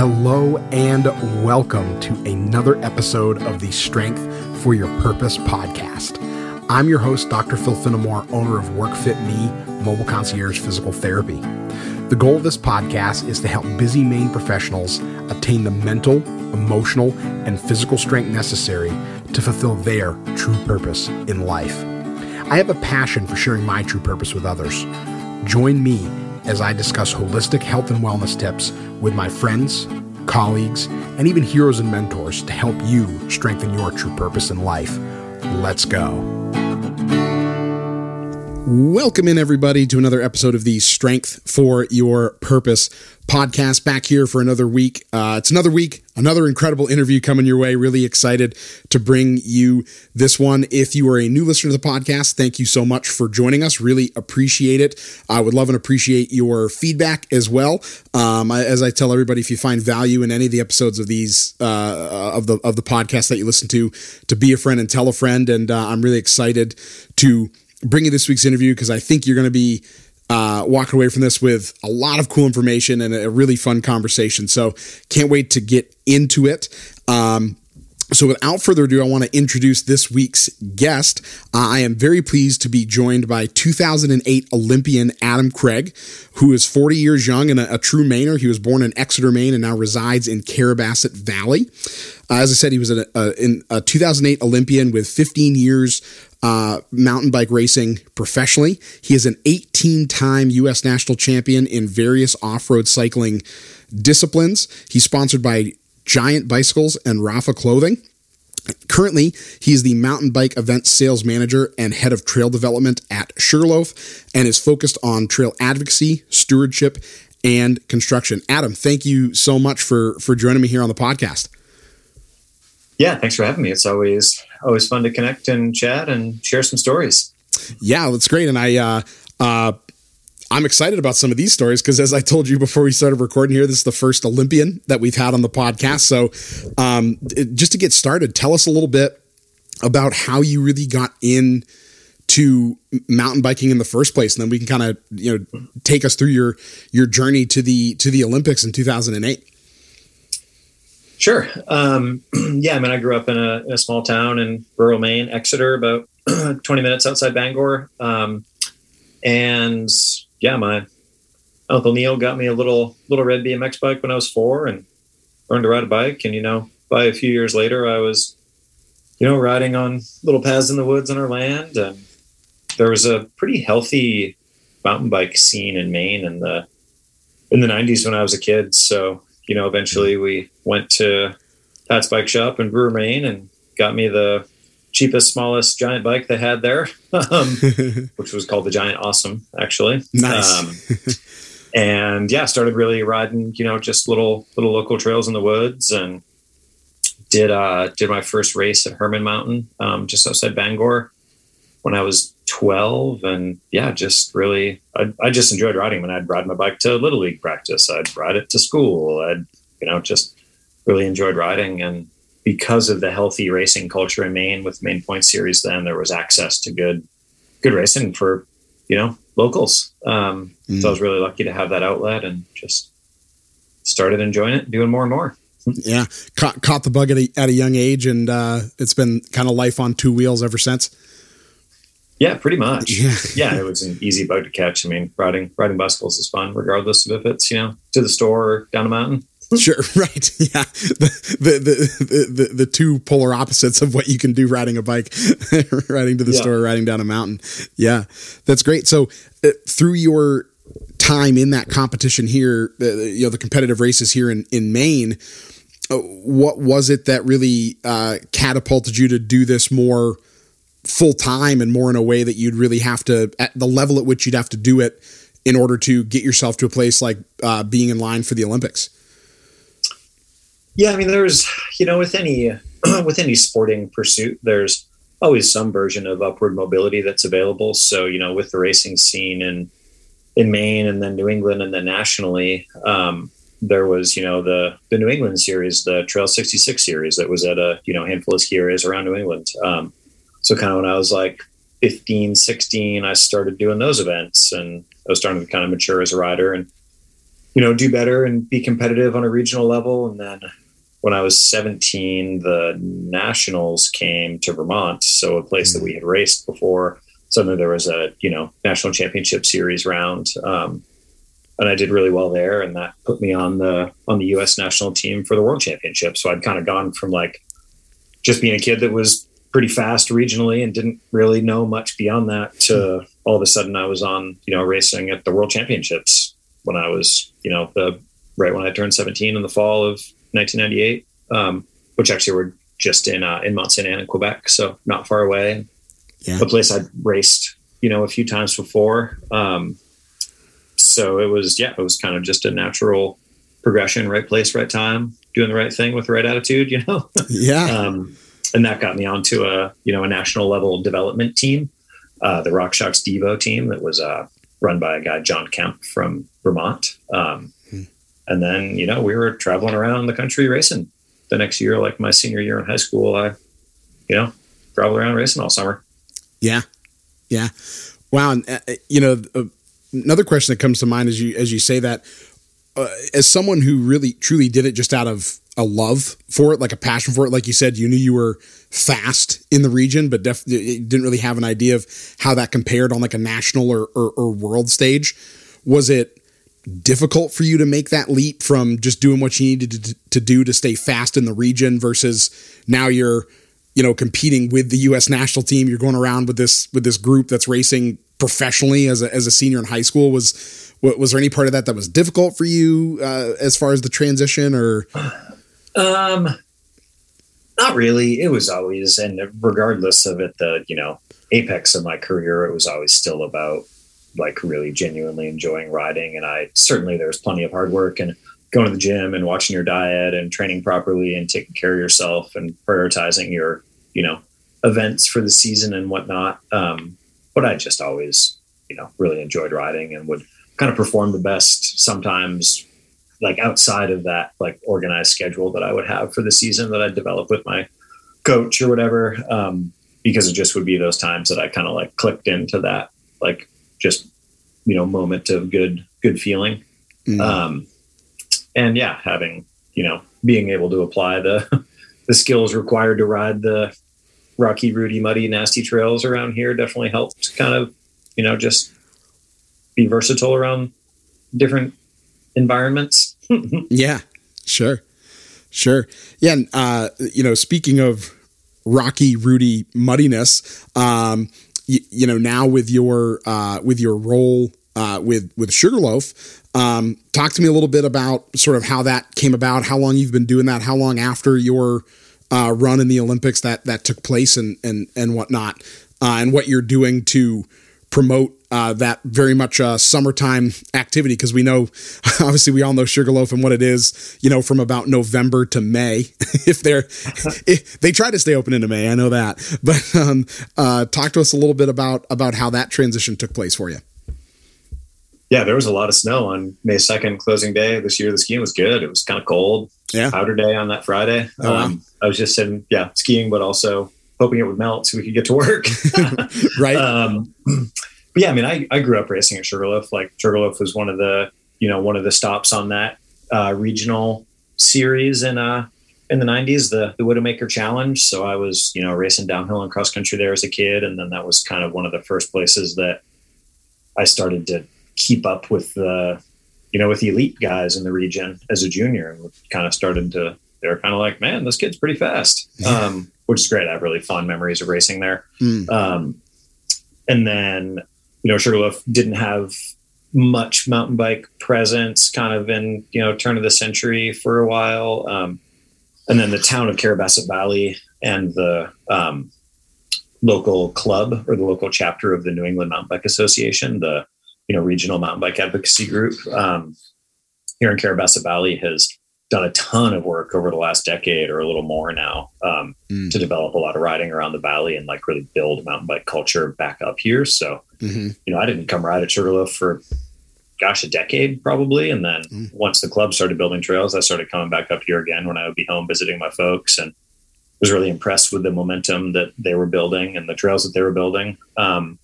Hello and welcome to another episode of the Strength for Your Purpose podcast. I'm your host, Dr. Phil Finnemore, owner of WorkFit Me Mobile Concierge Physical Therapy. The goal of this podcast is to help busy Maine professionals attain the mental, emotional, and physical strength necessary to fulfill their true purpose in life. I have a passion for sharing my true purpose with others. Join me as I discuss holistic health and wellness tips with my friends, colleagues, and even heroes and mentors to help you strengthen your true purpose in life. Let's go. Welcome in, everybody, to another episode of the Strength for Your Purpose podcast. Back here for another week. Uh, it's another week, another incredible interview coming your way. Really excited to bring you this one. If you are a new listener to the podcast, thank you so much for joining us. Really appreciate it. I would love and appreciate your feedback as well. Um, as I tell everybody, if you find value in any of the episodes of these uh, of the of the podcast that you listen to, to be a friend and tell a friend. And uh, I'm really excited to bring you this week's interview because I think you're going to be uh, walking away from this with a lot of cool information and a really fun conversation. So can't wait to get into it. Um, so, without further ado, I want to introduce this week's guest. Uh, I am very pleased to be joined by 2008 Olympian Adam Craig, who is 40 years young and a, a true Mainer. He was born in Exeter, Maine, and now resides in Carrabassett Valley. Uh, as I said, he was a, a, a 2008 Olympian with 15 years uh, mountain bike racing professionally. He is an 18 time U.S. national champion in various off road cycling disciplines. He's sponsored by Giant Bicycles and Rapha Clothing. Currently, he is the mountain bike event sales manager and head of trail development at Sugarloaf and is focused on trail advocacy, stewardship, and construction. Adam, thank you so much for for joining me here on the podcast. Yeah, thanks for having me. It's always always fun to connect and chat and share some stories. Yeah, that's great. And I uh, uh, I'm excited about some of these stories because, as I told you before we started recording here, this is the first Olympian that we've had on the podcast. So, um, just to get started, tell us a little bit about how you really got in to mountain biking in the first place, and then we can kind of you know take us through your your journey to the to the Olympics in 2008. Sure. Um, yeah, I mean, I grew up in a, a, small town in rural Maine, Exeter, about 20 minutes outside Bangor. Um, and yeah, my uncle Neil got me a little little red BMX bike when I was four, and learned to ride a bike. And you know, by a few years later, I was, you know, riding on little paths in the woods on our land, and there was a pretty healthy mountain bike scene in Maine in the in the 90s when I was a kid. So you know, eventually we went to Pat's Bike Shop in Brewer, Maine, and got me the cheapest, smallest giant bike they had there, um, which was called the Giant Awesome, actually. Nice. Um, and yeah, started really riding, you know, just little little local trails in the woods, and did uh, did my first race at Hermon Mountain, um, just outside Bangor, when I was 12 and yeah just really I, I just enjoyed riding when i'd ride my bike to little league practice i'd ride it to school i'd you know just really enjoyed riding and because of the healthy racing culture in Maine with Maine Point Series, then there was access to good, good racing for, you know, locals. Um, mm. So I was really lucky to have that outlet and just started enjoying it, doing more and more. Yeah, caught, caught the bug at a, at a young age, and uh, it's been kind of life on two wheels ever since. Yeah, pretty much. Yeah. yeah, it was an easy bug to catch. I mean, riding riding bicycles is fun, regardless of if it's you know to the store or down a mountain. sure, right. Yeah. The, the, the, the, the, two polar opposites of what you can do riding a bike, riding to the yeah. store, riding down a mountain. Yeah. That's great. So, uh, through your time in that competition here, uh, you know, the competitive races here in, in Maine, uh, what was it that really uh, catapulted you to do this more full time and more in a way that you'd really have to, at the level at which you'd have to do it in order to get yourself to a place like uh, being in line for the Olympics? Yeah, I mean, there's you know with any with any sporting pursuit, there's always some version of upward mobility that's available. So you know, with the racing scene in in Maine and then New England and then nationally, um, there was you know the the New England series, the Trail 66 series that was at a you know handful of ski areas around New England. Um, so kind of when I was like 15, 16, I started doing those events and I was starting to kind of mature as a rider and you know, do better and be competitive on a regional level. And then when I was 17, the nationals came to Vermont. So a place that we had raced before. Suddenly there was a, you know, national championship series round. Um, and I did really well there. And that put me on the, on the U S national team for the world championship. So I'd kind of gone from like just being a kid that was pretty fast regionally and didn't really know much beyond that to all of a sudden I was on, you know, racing at the world championships when I was, you know, the right when I turned 17 in the fall of 1998, um, which actually were just in uh, in Mont Sainte Anne in Quebec, so not far away. Yeah. A place I'd raced, you know, a few times before. Um, so it was, yeah, it was kind of just a natural progression, right place, right time, doing the right thing with the right attitude, you know. Yeah. um, and that got me onto a, you know, a national level development team, uh, the RockShox Devo team that was uh, run by a guy John Kemp from Vermont. Um, and then, you know, we were traveling around the country racing the next year, like my senior year in high school. I, you know, traveled around racing all summer. Yeah. Yeah. Wow. And, uh, you know, uh, another question that comes to mind as you, as you say that, uh, as someone who really truly did it just out of a love for it, like a passion for it, like you said, you knew you were fast in the region, but def- didn't really have an idea of how that compared on like a national or, or, or world stage. Was it difficult for you to make that leap from just doing what you needed to, to do to stay fast in the region versus now you're you know competing with the US national team you're going around with this with this group that's racing professionally as a, as a senior in high school was was there any part of that that was difficult for you uh, as far as the transition or um not really it was always and regardless of it the you know apex of my career it was always still about like really genuinely enjoying riding. And I certainly there's plenty of hard work and going to the gym and watching your diet and training properly and taking care of yourself and prioritizing your, you know, events for the season and whatnot. Um, but I just always, you know, really enjoyed riding and would kind of perform the best sometimes like outside of that like organized schedule that I would have for the season that I'd develop with my coach or whatever. Um, because it just would be those times that I kind of like clicked into that like just you know moment of good good feeling mm. um, and yeah having you know being able to apply the the skills required to ride the rocky rooty muddy nasty trails around here definitely helped kind of you know just be versatile around different environments. Yeah sure sure. Yeah and, uh you know speaking of rocky rooty muddiness um you, you know now with your uh, with your role uh, with with Sugarloaf, um, talk to me a little bit about sort of how that came about, how long you've been doing that, how long after your uh, run in the Olympics that that took place, and and and whatnot, uh, and what you're doing to promote uh, that very much uh, summertime activity because we know obviously we all know sugarloaf and what it is you know from about november to may. If they're if they try to stay open into may i know that. But um, uh, talk to us a little bit about about how that transition took place for you. Yeah there was a lot of snow on may 2nd closing day. This year the skiing was good. It was kind of cold. Yeah. Powder day on that friday. Oh, um, wow. i was just sitting yeah skiing but also hoping it would melt so we could get to work. Right. Um, but yeah, I mean, I, I grew up racing at Sugarloaf. Like Sugarloaf was one of the, you know, one of the stops on that uh, regional series in uh in the 90s, the the Widowmaker Challenge. So I was, you know, racing downhill and cross country there as a kid, and then that was kind of one of the first places that I started to keep up with the, you know, with the elite guys in the region as a junior, and kind of started to. They were kind of like, man, this kid's pretty fast, um, which is great. I have really fond memories of racing there. Mm. Um, and then you know, Sugarloaf didn't have much mountain bike presence kind of in, you know, turn of the century for a while. Um, and then the town of Carrabassett Valley and the um, local club or the local chapter of the New England Mountain Bike Association, the, you know, regional mountain bike advocacy group um, here in Carrabassett Valley has done a ton of work over the last decade or a little more now um, mm. to develop a lot of riding around the valley and like really build mountain bike culture back up here. So, mm-hmm. you know, I didn't come ride at Sugarloaf for gosh, a decade probably. And then mm. once the club started building trails, I started coming back up here again when I would be home visiting my folks and was really impressed with the momentum that they were building and the trails that they were building. Um,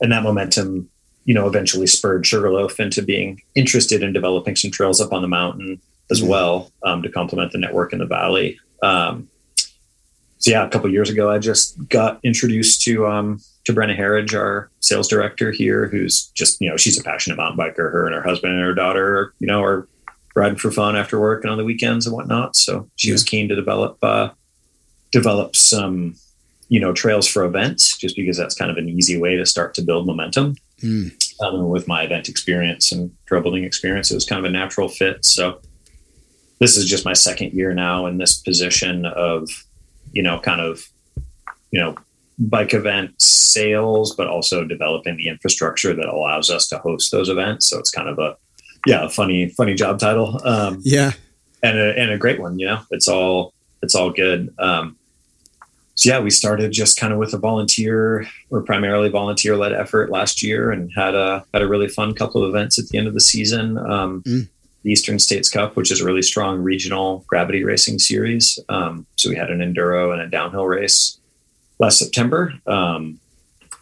and that momentum you know, eventually spurred Sugarloaf into being interested in developing some trails up on the mountain as mm-hmm. well um, to complement the network in the valley. Um, so yeah, a couple years ago, I just got introduced to um, to Brenna Harridge, our sales director here, who's just you know she's a passionate mountain biker. Her and her husband and her daughter, you know, are riding for fun after work and on the weekends and whatnot. So she yeah. was keen to develop uh, develop some you know trails for events, just because that's kind of an easy way to start to build momentum. Mm. Um, with my event experience and trail building experience, it was kind of a natural fit. So this is just my second year now in this position of you know kind of you know bike event sales, but also developing the infrastructure that allows us to host those events. So it's kind of a yeah, a funny funny job title. Um, yeah, and a, and a great one. You know, it's all it's all good. Um, so yeah, we started just kind of with a volunteer or primarily volunteer led effort last year, and had a had a really fun couple of events at the end of the season. Um, mm. The Eastern States Cup, which is a really strong regional gravity racing series. Um, so we had an enduro and a downhill race last September. Um,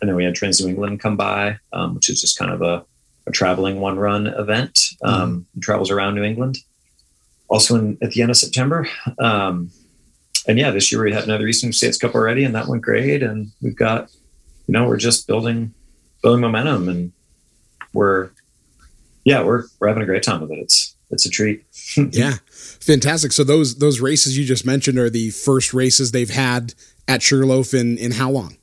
and then we had Trans New England come by, um, which is just kind of a, a traveling one run event, um, mm. travels around New England. Also in, at the end of September. Um, and yeah, this year we had another Eastern States Cup already, and that went great. And we've got, you know, we're just building, building momentum, and we're, yeah, we're we're having a great time with it. It's it's a treat. yeah, fantastic. So those those races you just mentioned are the first races they've had at Sugarloaf in in how long?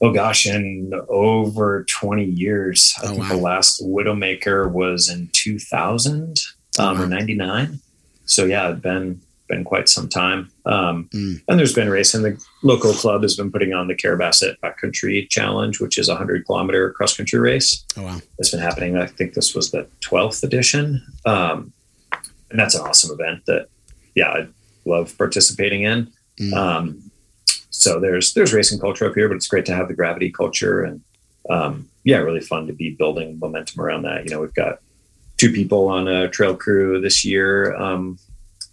Oh gosh, in over twenty years. I oh, think wow. the last Widowmaker was in two thousand um, or ninety nine. So yeah, it's been been quite some time. Um, mm. And there's been racing. The local club has been putting on the Carrabassett Backcountry Challenge, which is a hundred kilometer cross country race. Oh wow, it's been happening. I think this was the twelfth edition, um, and that's an awesome event that yeah I love participating in. Mm. Um, so there's there's racing culture up here, but it's great to have the gravity culture and um, yeah, really fun to be building momentum around that. You know, we've got two people on a trail crew this year um,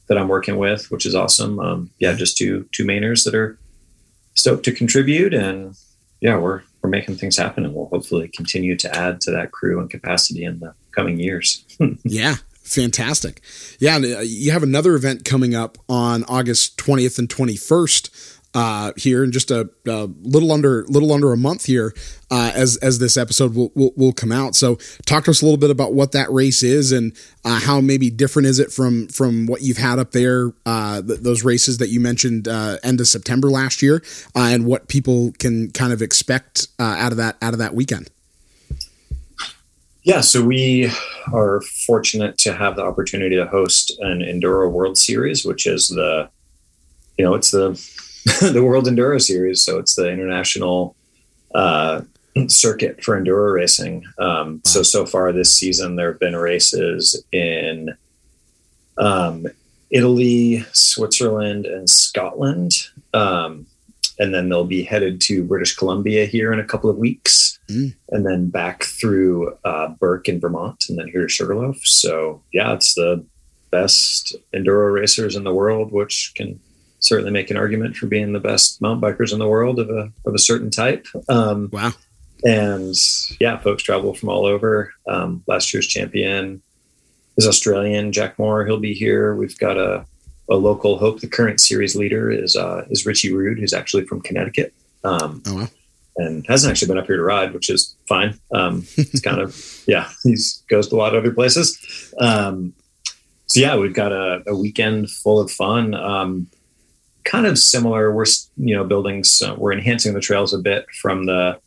that I'm working with, which is awesome. Um, yeah, just two two mainers that are stoked to contribute, and yeah, we're we're making things happen, and we'll hopefully continue to add to that crew and capacity in the coming years. yeah, Fantastic. Yeah, uh, you have another event coming up on August 20th and 21st uh, here in just a, a, little under little under a month here uh, as as this episode will, will, will come out. So talk to us a little bit about what that race is and uh, how maybe different is it from from what you've had up there uh, th- those races that you mentioned uh, end of September last year uh, and what people can kind of expect out of that out of that weekend. Yeah, so we are fortunate to have the opportunity to host an Enduro World Series, which is the, you know, it's the the World Enduro Series. So it's the international uh, circuit for enduro racing. Um, wow. So so far this season, there have been races in um, Italy, Switzerland, and Scotland. Um, and then they'll be headed to British Columbia here in a couple of weeks, mm. and then back through uh, Burke in Vermont, and then here to Sugarloaf. So yeah, it's the best enduro racers in the world, which can certainly make an argument for being the best mountain bikers in the world of a of a certain type. Um, wow! And yeah, folks travel from all over. Um, last year's champion is Australian, Jack Moir. He'll be here. We've got a a local hope. The current series leader is uh, is Richie Rude, who's actually from Connecticut. Um, oh wow. And hasn't actually been up here to ride, which is fine. Um, it's kind of yeah, he's goes to a lot of other places. Um, so yeah, we've got a, a weekend full of fun. Um, kind of similar. We're you know building some, we're enhancing the trails a bit from the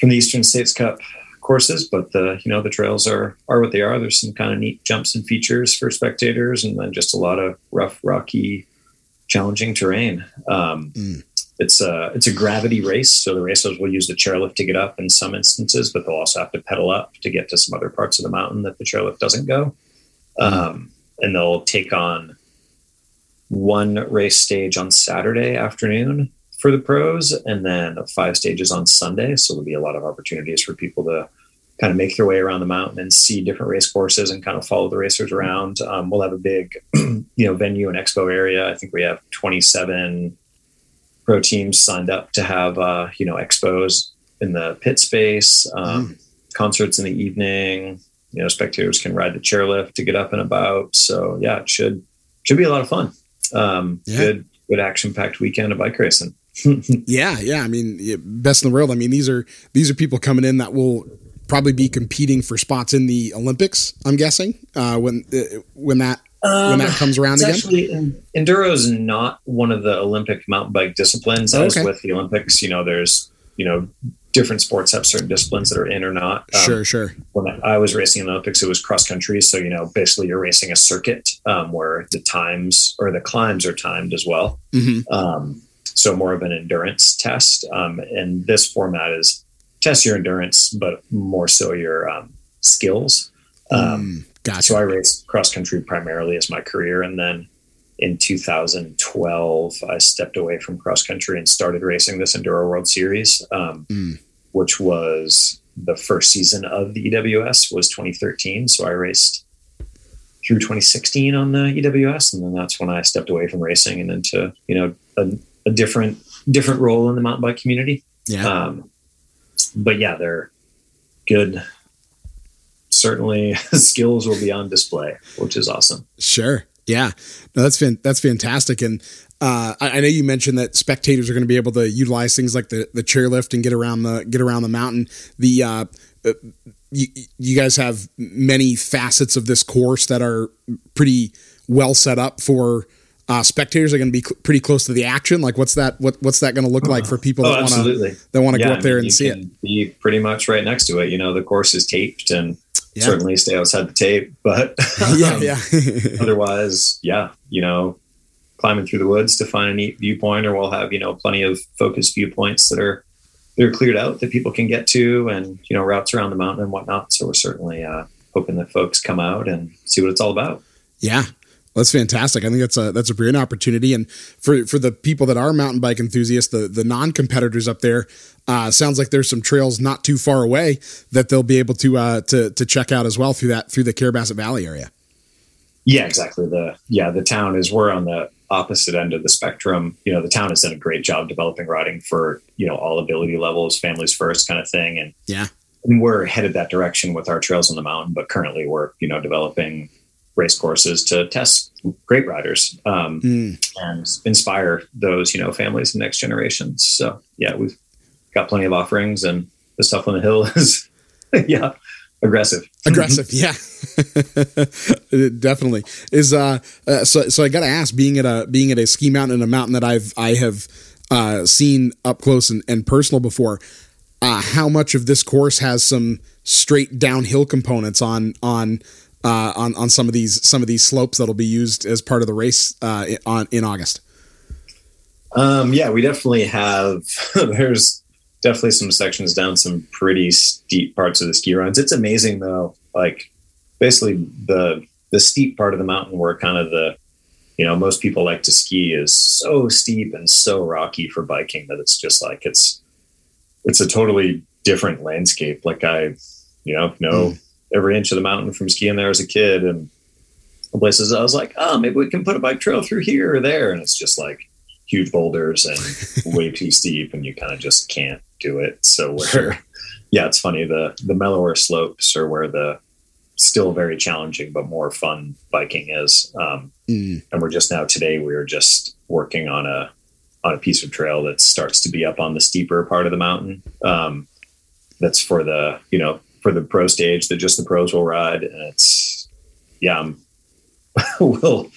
from the Eastern States Cup courses, but the you know the trails are are what they are. There's some kind of neat jumps and features for spectators, and then just a lot of rough, rocky, challenging terrain. Um, mm. It's a it's a gravity race, so the racers will use the chairlift to get up in some instances, but they'll also have to pedal up to get to some other parts of the mountain that the chairlift doesn't go. Mm. Um, and they'll take on one race stage on Saturday afternoon for the pros and then five stages on Sunday. So there'll be a lot of opportunities for people to kind of make their way around the mountain and see different race courses and kind of follow the racers around. Um, we'll have a big, you know, venue and expo area. I think we have 27 pro teams signed up to have, uh, you know, expos in the pit space, um, mm. concerts in the evening. You know, spectators can ride the chairlift to get up and about. So yeah, it should should be a lot of fun. Um, yeah. Good good action packed weekend of bike racing. yeah, yeah. I mean, best in the world. I mean, these are these are people coming in that will probably be competing for spots in the Olympics. I'm guessing uh, when uh, when that um, when that um, comes around again. Actually, enduro is not one of the Olympic mountain bike disciplines. As okay. with the Olympics, you know, there's you know different sports have certain disciplines that are in or not. Um, sure, sure. When I was racing in the Olympics, it was cross country. So, you know, basically you're racing a circuit um, where the times or the climbs are timed as well. Mm-hmm. Um, so, more of an endurance test. Um, and this format is test your endurance, but more so your um, skills. Um, mm, gotcha. So, I raced cross country primarily as my career. And then in 2012, I stepped away from cross country and started racing this Enduro World Series, um, mm. which was the first season of the EWS was 2013. So I raced through 2016 on the EWS, and then that's when I stepped away from racing and into you know a, a different different role in the mountain bike community. Yeah. Um, but yeah, they're good. Certainly, skills will be on display, which is awesome. Sure. Yeah, no, that's fan- that's fantastic. And uh, I, I, know you mentioned that spectators are going to be able to utilize things like the the chairlift and get around the get around the mountain. The uh, uh, you, you guys have many facets of this course that are pretty well set up for uh, spectators are going to be cl- pretty close to the action. Like, what's that? What, what's that going to look like for people oh, that want to that want to yeah, go up I mean, there and see it? Be pretty much right next to it. You know, the course is taped, and yeah. certainly stay outside the tape. But yeah, yeah. otherwise, yeah, you know, climbing through the woods to find a neat viewpoint, or we'll have you know plenty of focused viewpoints that are they're cleared out that people can get to, and you know routes around the mountain and whatnot. So we're certainly uh, hoping that folks come out and see what it's all about. Yeah, that's fantastic. I think that's a that's a brilliant opportunity, and for for the people that are mountain bike enthusiasts, the the non competitors up there, uh, sounds like there's some trails not too far away that they'll be able to uh, to to check out as well through that through the Carrabassett Valley area. Yeah, exactly. The yeah the town is we're on the opposite end of the spectrum. You know, the town has done a great job developing riding for you know all ability levels, families first kind of thing, and yeah, and we're headed that direction with our trails on the mountain. But currently, we're you know developing race courses to test great riders um, mm. and inspire those you know families and next generations. So yeah, we've got plenty of offerings, and the stuff on the hill is yeah aggressive aggressive yeah definitely is uh, uh, so so i gotta ask being at a being at a ski mountain and a mountain that i've i have uh seen up close and, and personal before uh how much of this course has some straight downhill components on on uh, on on some of these some of these slopes that'll be used as part of the race uh, on in August? Um, yeah, we definitely have. there's definitely some sections down some pretty steep parts of the ski runs. It's amazing though. Like basically the the steep part of the mountain where kind of the you know most people like to ski is so steep and so rocky for biking that it's just like it's it's a totally different landscape. Like I you know know mm every inch of the mountain from skiing there as a kid. And places I was like, oh, maybe we can put a bike trail through here or there. And it's just like huge boulders and way too steep, and you kind of just can't do it. So where, yeah, it's funny. The the mellower slopes are where the still very challenging but more fun biking is. Um, mm. And we're just now today we are just working on a on a piece of trail that starts to be up on the steeper part of the mountain. Um, that's for the you know for the pro stage that just the pros will ride. And it's, yeah, I'm, we'll,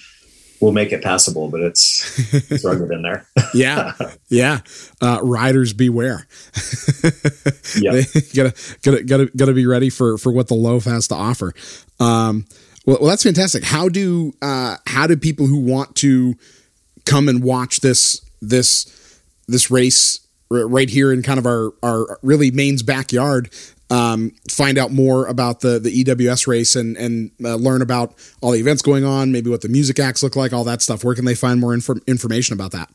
we'll make it passable, but it's, it's rugged in there. yeah. Yeah. Uh, riders beware. yeah. gotta, gotta, gotta, gotta be ready for, for what the loaf has to offer. Um, well, well, that's fantastic. How do, uh, how do people who want to come and watch this, this, this race right here in kind of our, our really Maine's backyard um, find out more about the the EWS race and and uh, learn about all the events going on, maybe what the music acts look like, all that stuff. Where can they find more inf- information about that?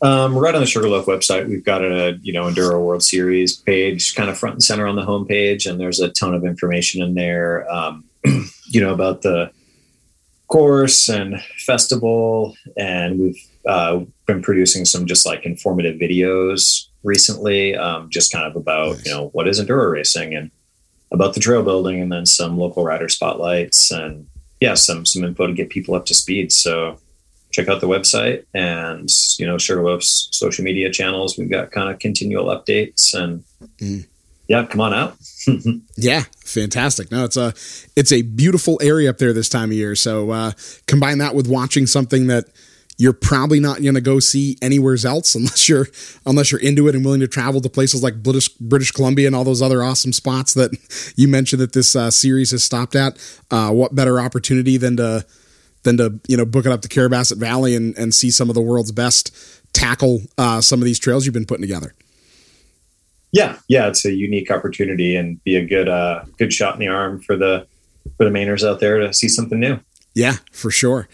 Um, right on the Sugarloaf website, we've got a you know Enduro World Series page, kind of front and center on the homepage, and there's a ton of information in there. Um, you know about the course and festival, and we've uh, been producing some just like informative videos recently, um, just kind of about nice. you know what is enduro racing and about the trail building, and then some local rider spotlights and yeah, some some info to get people up to speed. So check out the website and you know Sugarloaf's social media channels. We've got kind of continual updates and mm. Yeah, come on out. yeah, fantastic. No, it's a it's a beautiful area up there this time of year. So uh, combine that with watching something that you're probably not going to go see anywhere else unless you're unless you're into it and willing to travel to places like British British Columbia and all those other awesome spots that you mentioned that this uh, series has stopped at. Uh, what better opportunity than to than to you know book it up to Carrabassett Valley and and see some of the world's best tackle uh, some of these trails you've been putting together. Yeah, yeah, it's a unique opportunity and be a good uh, good shot in the arm for the for the Mainers out there to see something new. Yeah, for sure.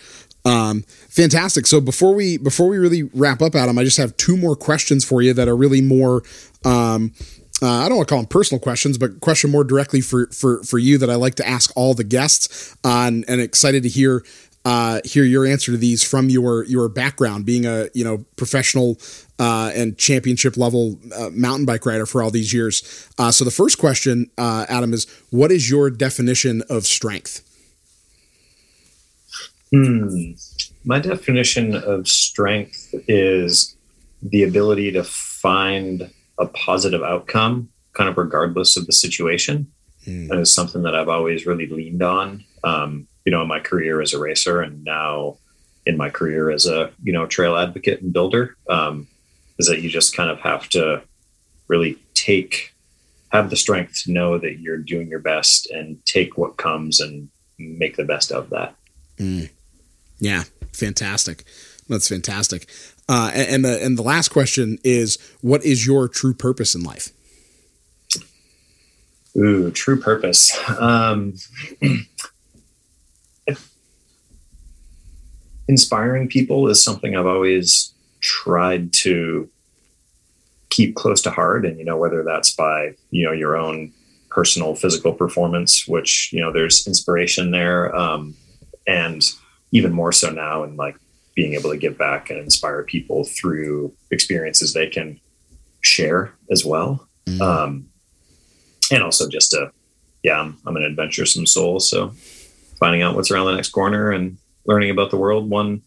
Um, fantastic. So before we before we really wrap up, Adam, I just have two more questions for you that are really more. Um, uh, I don't want to call them personal questions, but question more directly for for for you that I like to ask all the guests, on, and excited to hear uh, hear your answer to these from your your background, being a you know professional uh, and championship level uh, mountain bike rider for all these years. Uh, so the first question, uh, Adam, is what is your definition of strength? Hmm. My definition of strength is the ability to find a positive outcome, kind of regardless of the situation. Mm. That is something that I've always really leaned on, um, you know, in my career as a racer and now in my career as a, you know, trail advocate and builder, um, is that you just kind of have to really take, have the strength to know that you're doing your best and take what comes and make the best of that. Mm. Yeah, fantastic. That's fantastic. Uh, and, and the and the last question is, what is your true purpose in life? Ooh, true purpose. Um, inspiring people is something I've always tried to keep close to heart, and you know whether that's by you know your own personal physical performance, which you know there's inspiration there, um, and even more so now and like being able to give back and inspire people through experiences they can share as well. Mm. Um, and also just to, yeah, I'm, I'm an adventuresome soul. So finding out what's around the next corner and learning about the world one,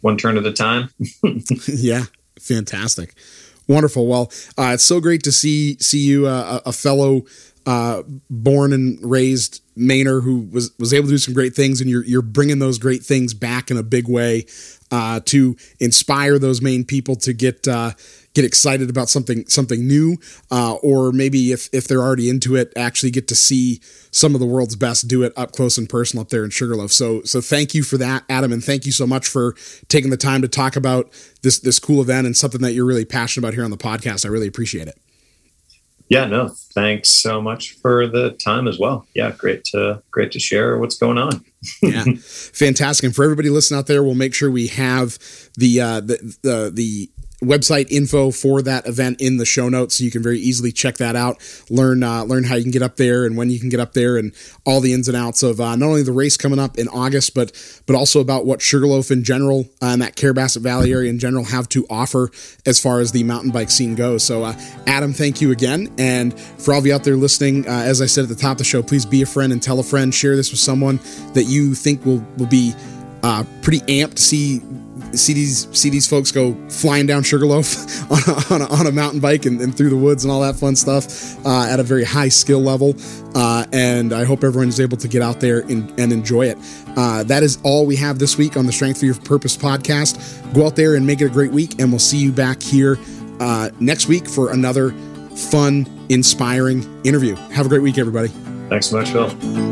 one turn at a time. yeah. Fantastic. Wonderful. Well, uh, it's so great to see, see you, uh, a fellow, uh, born and raised Mainer who was was able to do some great things, and you're you're bringing those great things back in a big way uh, to inspire those Maine people to get uh, get excited about something something new, uh, or maybe if if they're already into it, actually get to see some of the world's best do it up close and personal up there in Sugarloaf. So so thank you for that, Adam, and thank you so much for taking the time to talk about this this cool event and something that you're really passionate about here on the podcast. I really appreciate it yeah, no, thanks so much for the time as well. Yeah, great to great to share what's going on. yeah, fantastic. And for everybody listening out there, we'll make sure we have the uh, the the the website info for that event in the show notes, so you can very easily check that out. Learn uh, learn how you can get up there and when you can get up there, and all the ins and outs of uh, not only the race coming up in August, but but also about what Sugarloaf in general uh, and that Carrabassett Valley area in general have to offer as far as the mountain bike scene goes. So, uh, Adam, thank you again, and for all of you out there listening, uh, as I said at the top of the show, please be a friend and tell a friend. Share this with someone that you think will will be uh, pretty amped to see see these see these folks go flying down Sugarloaf on a, on a, on a mountain bike and, and, through the woods and all that fun stuff uh, at a very high skill level. Uh, and I hope everyone is able to get out there and, and enjoy it. Uh, that is all we have this week on the Strength for Your Purpose podcast. Go out there and make it a great week, and we'll see you back here uh, next week for another fun, inspiring interview. Have a great week, everybody. Thanks so much, Phil.